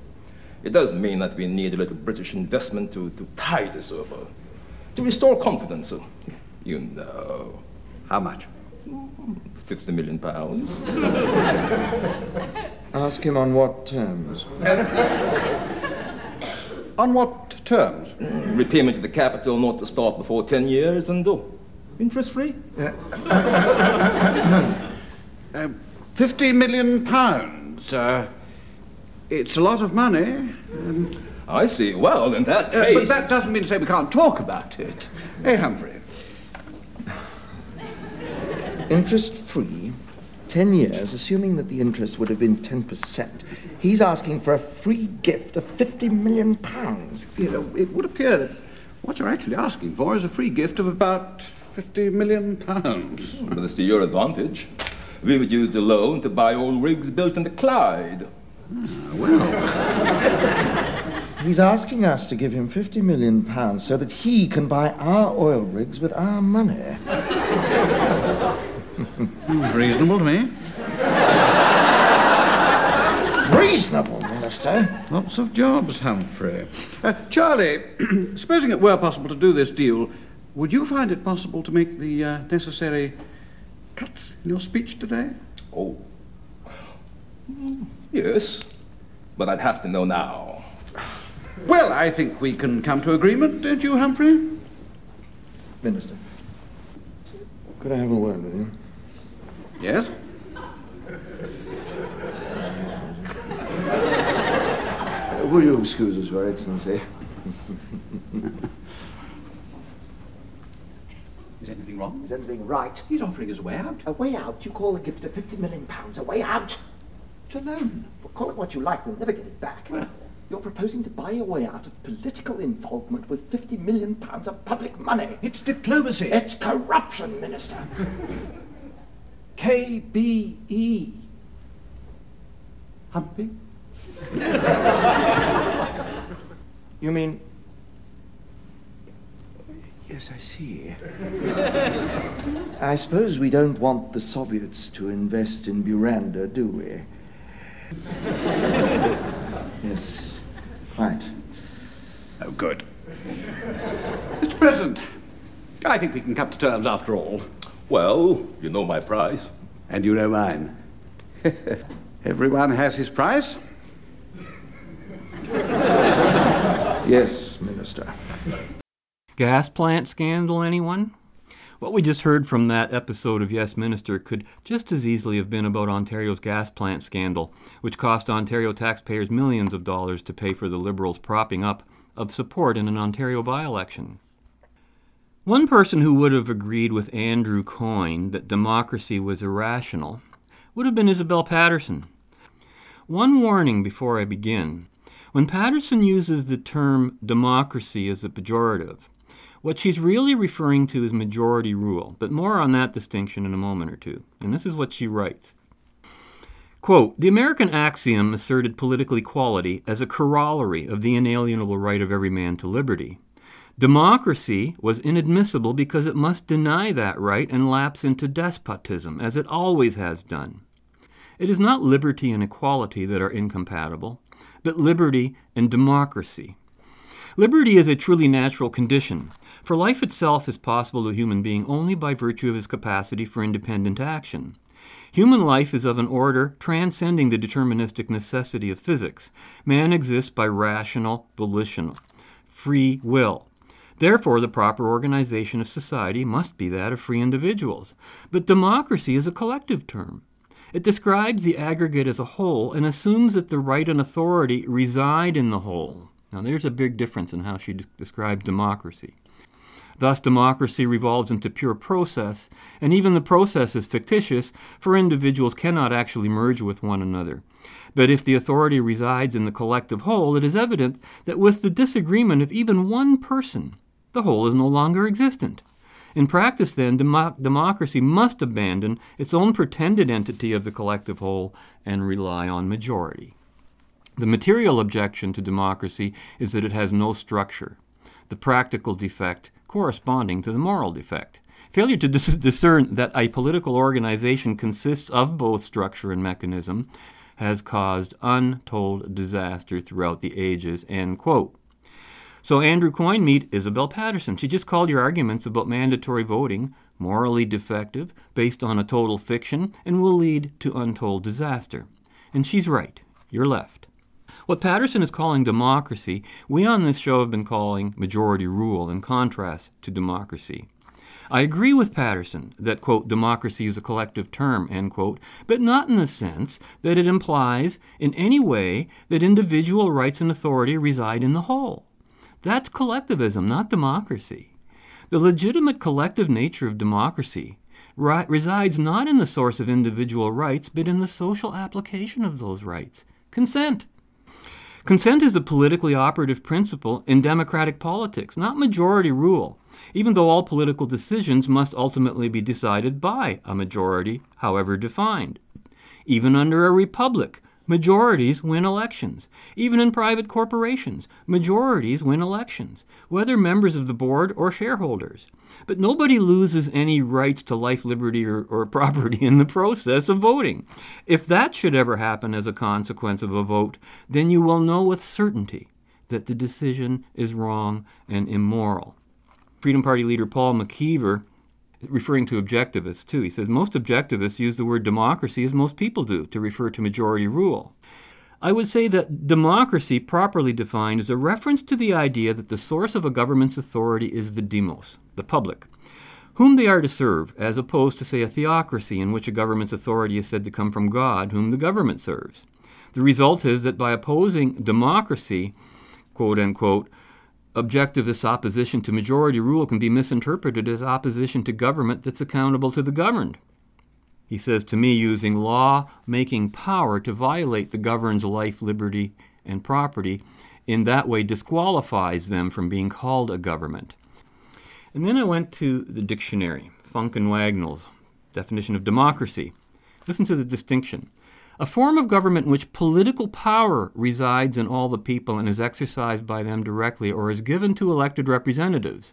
it does mean that we need a little British investment to, to tide us over, to restore confidence. Uh, you know. How much? 50 million pounds. Ask him on what terms. On what terms? Repayment of the capital not to start before 10 years and uh, interest free. Uh, 50 million pounds. Uh, it's a lot of money. Um, I see. Well, in that case. but that doesn't mean to say we can't talk about it. Hey, Humphrey. Interest free 10 years, assuming that the interest would have been 10%, he's asking for a free gift of 50 million pounds. You know, it would appear that what you're actually asking for is a free gift of about 50 million pounds. But it's to your advantage. We would use the loan to buy oil rigs built in the Clyde. Ah, well. He's asking us to give him 50 million pounds so that he can buy our oil rigs with our money. Reasonable to me. Reasonable, Minister? Lots of jobs, Humphrey. Uh, Charlie, supposing it were possible to do this deal, would you find it possible to make the uh, necessary cuts in your speech today? Oh. Yes, but I'd have to know now. Well, I think we can come to agreement, don't you, Humphrey? Minister, could I have a word with you? Yes? Will you excuse us, Your Excellency? Is anything wrong? Is anything right? He's offering us a way out. A way out? You call a gift of 50 million pounds a way out? It's a loan. Well, call it what you like, we'll never get it back. Well, You're proposing to buy your way out of political involvement with 50 million pounds of public money. it's diplomacy. It's corruption, Minister. KBE. Humpy? you mean. Yes, I see. I suppose we don't want the Soviets to invest in Buranda, do we? yes, quite. Oh, good. Mr. President, I think we can come to terms after all. Well, you know my price. And you know mine. Everyone has his price. Yes, Minister. Gas plant scandal, anyone? What we just heard from that episode of Yes Minister could just as easily have been about Ontario's gas plant scandal, which cost Ontario taxpayers millions of dollars to pay for the Liberals' propping up of support in an Ontario by election. One person who would have agreed with Andrew Coyne that democracy was irrational would have been Isabel Paterson. One warning before I begin. When Paterson uses the term democracy as a pejorative, what she's really referring to is majority rule, but more on that distinction in a moment or two. And this is what she writes. Quote, the American axiom asserted political equality as a corollary of the inalienable right of every man to liberty. Democracy was inadmissible because it must deny that right and lapse into despotism, as it always has done. It is not liberty and equality that are incompatible, but liberty and democracy. Liberty is a truly natural condition, for life itself is possible to a human being only by virtue of his capacity for independent action. Human life is of an order transcending the deterministic necessity of physics. Man exists by rational, volitional, free will. Therefore, the proper organization of society must be that of free individuals. But democracy is a collective term. It describes the aggregate as a whole and assumes that the right and authority reside in the whole. Now, there's a big difference in how she de- describes democracy. Thus, democracy revolves into pure process, and even the process is fictitious, for individuals cannot actually merge with one another. But if the authority resides in the collective whole, it is evident that with the disagreement of even one person, the whole is no longer existent. In practice, then, demo- democracy must abandon its own pretended entity of the collective whole and rely on majority. The material objection to democracy is that it has no structure, the practical defect corresponding to the moral defect. Failure to dis- discern that a political organization consists of both structure and mechanism has caused untold disaster throughout the ages. End quote. So Andrew Coyne meet Isabel Paterson. She just called your arguments about mandatory voting morally defective, based on a total fiction, and will lead to untold disaster. And she's right. You're left. What Paterson is calling democracy, we on this show have been calling majority rule in contrast to democracy. I agree with Paterson that, quote, democracy is a collective term, end quote, but not in the sense that it implies in any way that individual rights and authority reside in the whole. That's collectivism, not democracy. The legitimate collective nature of democracy ri- resides not in the source of individual rights, but in the social application of those rights consent. Consent is a politically operative principle in democratic politics, not majority rule, even though all political decisions must ultimately be decided by a majority, however defined. Even under a republic, majorities win elections. Even in private corporations, majorities win elections, whether members of the board or shareholders. But nobody loses any rights to life, liberty, or, or, property in the process of voting. If that should ever happen as a consequence of a vote, then you will know with certainty that the decision is wrong and immoral. Freedom Party leader Paul McKeever, referring to objectivists too, he says most objectivists use the word democracy as most people do to refer to majority rule. I would say that democracy, properly defined, is a reference to the idea that the source of a government's authority is the demos, the public, whom they are to serve, as opposed to, say, a theocracy in which a government's authority is said to come from God, whom the government serves. The result is that by opposing democracy, quote unquote, objectivist opposition to majority rule can be misinterpreted as opposition to government that's accountable to the governed. He says to me, using law making power to violate the governed's life, liberty, and property, in that way disqualifies them from being called a government. And then I went to the dictionary, Funk and Wagnall's definition of democracy. Listen to the distinction. A form of government in which political power resides in all the people and is exercised by them directly or is given to elected representatives.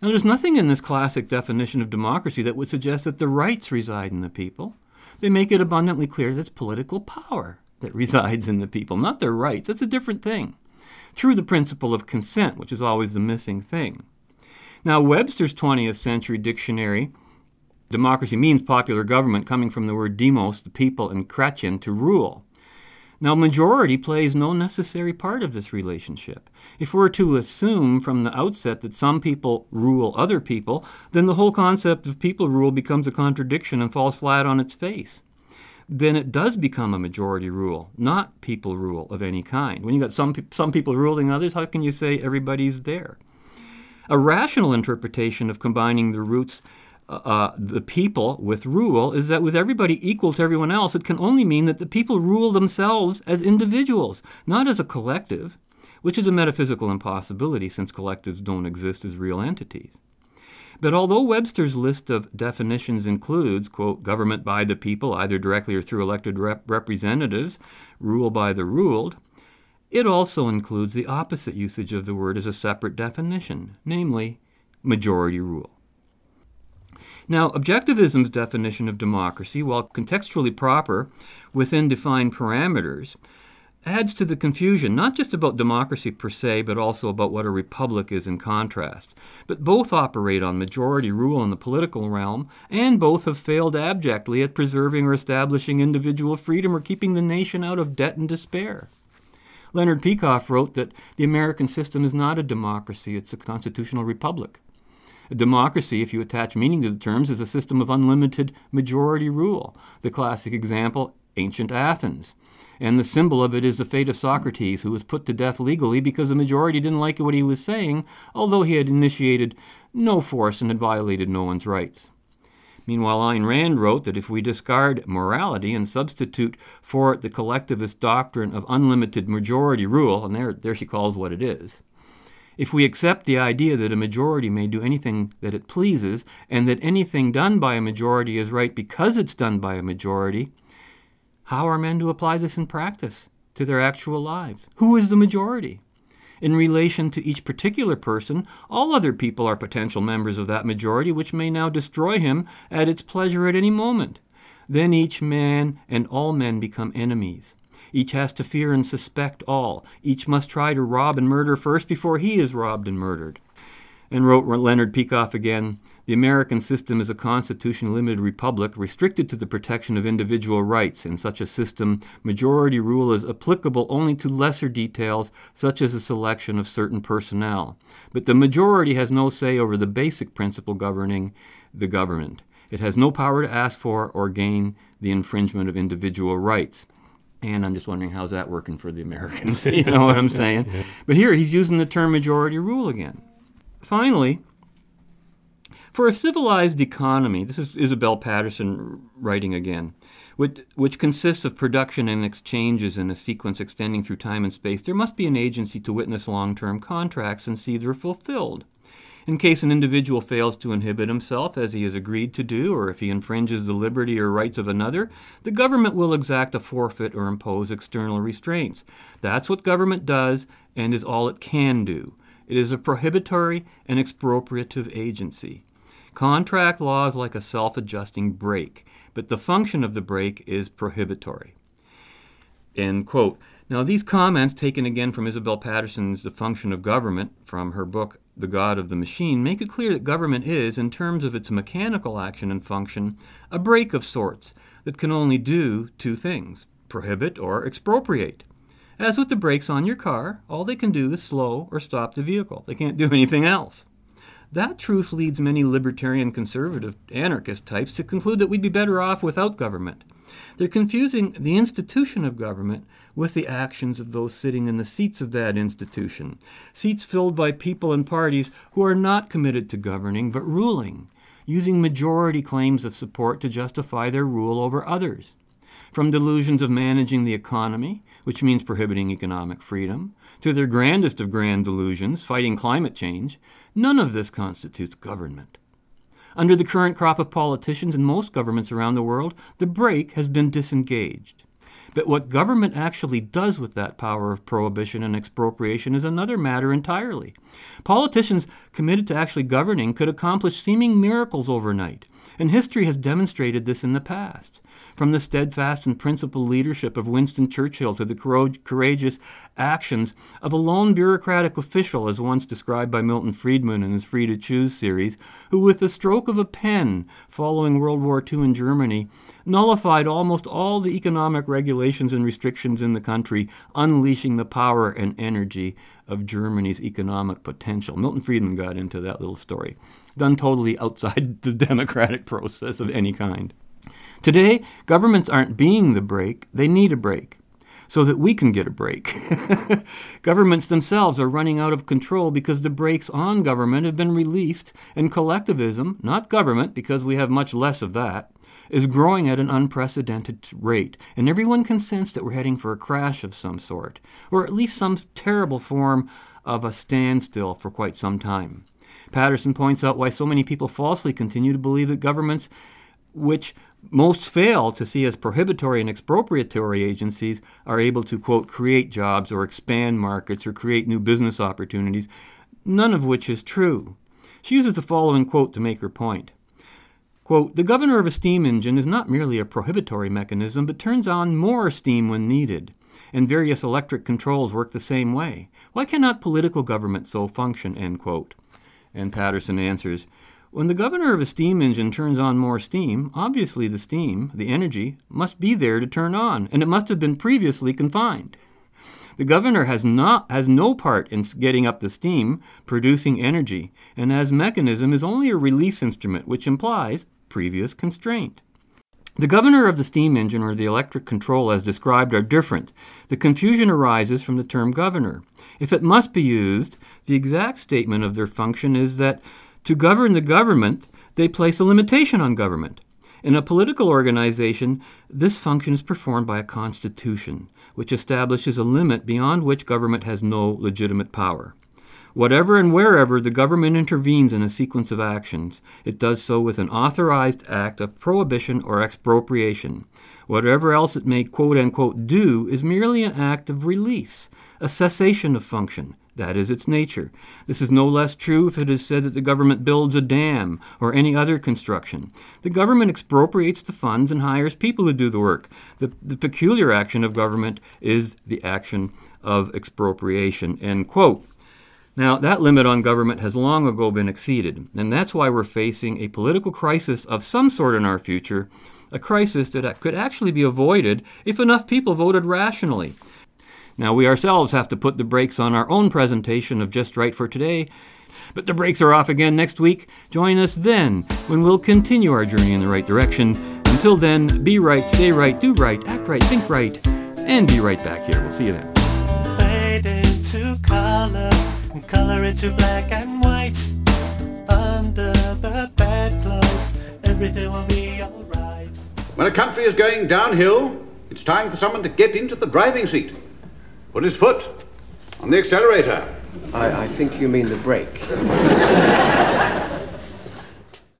Now, there's nothing in this classic definition of democracy that would suggest that the rights reside in the people. They make it abundantly clear that it's political power that resides in the people, not their rights. That's a different thing. Through the principle of consent, which is always the missing thing. Now, Webster's 20th century dictionary, democracy means popular government, coming from the word demos, the people, and kratein, to rule. Now, majority plays no necessary part of this relationship. If we're to assume from the outset that some people rule other people, then the whole concept of people rule becomes a contradiction and falls flat on its face. Then it does become a majority rule, not people rule of any kind. When you've got some some people ruling others, how can you say everybody's there? A rational interpretation of combining the roots uh, the people with rule is that with everybody equal to everyone else, it can only mean that the people rule themselves as individuals, not as a collective, which is a metaphysical impossibility since collectives don't exist as real entities. But although Webster's list of definitions includes, quote, government by the people, either directly or through elected rep- representatives, rule by the ruled, it also includes the opposite usage of the word as a separate definition, namely, majority rule. Now, objectivism's definition of democracy, while contextually proper within defined parameters, adds to the confusion not just about democracy per se, but also about what a republic is in contrast. But both operate on majority rule in the political realm, and both have failed abjectly at preserving or establishing individual freedom or keeping the nation out of debt and despair. Leonard Peikoff wrote that the American system is not a democracy, it's a constitutional republic. A democracy, if you attach meaning to the terms, is a system of unlimited majority rule. The classic example, ancient Athens. And the symbol of it is the fate of Socrates, who was put to death legally because the majority didn't like what he was saying, although he had initiated no force and had violated no one's rights. Meanwhile, Ayn Rand wrote that if we discard morality and substitute for it the collectivist doctrine of unlimited majority rule, and there, there she calls what it is, if we accept the idea that a majority may do anything that it pleases, and that anything done by a majority is right because it's done by a majority, how are men to apply this in practice to their actual lives? Who is the majority? In relation to each particular person, all other people are potential members of that majority, which may now destroy him at its pleasure at any moment. Then each man and all men become enemies. Each has to fear and suspect all. Each must try to rob and murder first before he is robbed and murdered. And wrote Leonard Peikoff again The American system is a constitution limited republic restricted to the protection of individual rights. In such a system, majority rule is applicable only to lesser details, such as the selection of certain personnel. But the majority has no say over the basic principle governing the government. It has no power to ask for or gain the infringement of individual rights. And I'm just wondering how's that working for the Americans? you know what I'm saying? But here he's using the term majority rule again. Finally, For a civilized economy, this is Isabel Paterson writing again, which, which consists of production and exchanges in a sequence extending through time and space, there must be an agency to witness long term contracts and see they're fulfilled. In case an individual fails to inhibit himself as he has agreed to do, or if he infringes the liberty or rights of another, the government will exact a forfeit or impose external restraints. That's what government does and is all it can do. It is a prohibitory and expropriative agency. Contract law is like a self adjusting brake, but the function of the brake is prohibitory. End quote. Now, these comments, taken again from Isabel Paterson's The Function of Government from her book The God of the Machine, make it clear that government is, in terms of its mechanical action and function, a brake of sorts that can only do two things prohibit or expropriate. As with the brakes on your car, all they can do is slow or stop the vehicle. They can't do anything else. That truth leads many libertarian, conservative, anarchist types to conclude that we'd be better off without government. They're confusing the institution of government with the actions of those sitting in the seats of that institution, seats filled by people and parties who are not committed to governing but ruling, using majority claims of support to justify their rule over others. From delusions of managing the economy, which means prohibiting economic freedom, to their grandest of grand delusions, fighting climate change, none of this constitutes government. Under the current crop of politicians in most governments around the world, the brake has been disengaged. But what government actually does with that power of prohibition and expropriation is another matter entirely. Politicians committed to actually governing could accomplish seeming miracles overnight, and history has demonstrated this in the past from the steadfast and principled leadership of Winston Churchill to the courageous actions of a lone bureaucratic official, as once described by Milton Friedman in his Free to Choose series, who, with the stroke of a pen following World War II in Germany, nullified almost all the economic regulations and restrictions in the country, unleashing the power and energy of Germany's economic potential. Milton Friedman got into that little story, done totally outside the democratic process of any kind. Today, governments aren't being the brake, they need a brake so that we can get a break. Governments themselves are running out of control because the brakes on government have been released, and collectivism, not government, because we have much less of that, is growing at an unprecedented rate, and everyone can sense that we're heading for a crash of some sort, or at least some terrible form of a standstill for quite some time. Paterson points out why so many people falsely continue to believe that governments which most fail to see as prohibitory and expropriatory agencies are able to, quote, create jobs or expand markets or create new business opportunities, none of which is true. She uses the following quote to make her point. Quote, the governor of a steam engine is not merely a prohibitory mechanism, but turns on more steam when needed. And various electric controls work the same way. Why cannot political government so function? End quote. And Paterson answers, when the governor of a steam engine turns on more steam, obviously the steam, the energy, must be there to turn on, and it must have been previously confined. The governor has not has no part in getting up the steam, producing energy, and as mechanism is only a release instrument, which implies previous constraint. The governor of the steam engine or the electric control as described are different. The confusion arises from the term governor. If it must be used, the exact statement of their function is that to govern the government, they place a limitation on government. In a political organization, this function is performed by a constitution, which establishes a limit beyond which government has no legitimate power. Whatever and wherever the government intervenes in a sequence of actions, it does so with an authorized act of prohibition or expropriation. Whatever else it may quote unquote do is merely an act of release, a cessation of function, that is its nature. This is no less true if it is said that the government builds a dam or any other construction. The government expropriates the funds and hires people to do the work. The, the peculiar action of government is the action of expropriation. End quote. Now, that limit on government has long ago been exceeded, and that's why we're facing a political crisis of some sort in our future, a crisis that could actually be avoided if enough people voted rationally. Now, we ourselves have to put the brakes on our own presentation of Just Right for Today, but the brakes are off again next week. Join us then when we'll continue our journey in the right direction. Until then, be right, stay right, do right, act right, think right, and be right back here. We'll see you then. Fade into color, color into black and white. Under the bedclothes, everything will be alright. When a country is going downhill, it's time for someone to get into the driving seat. Put his foot on the accelerator. I, I think you mean the brake.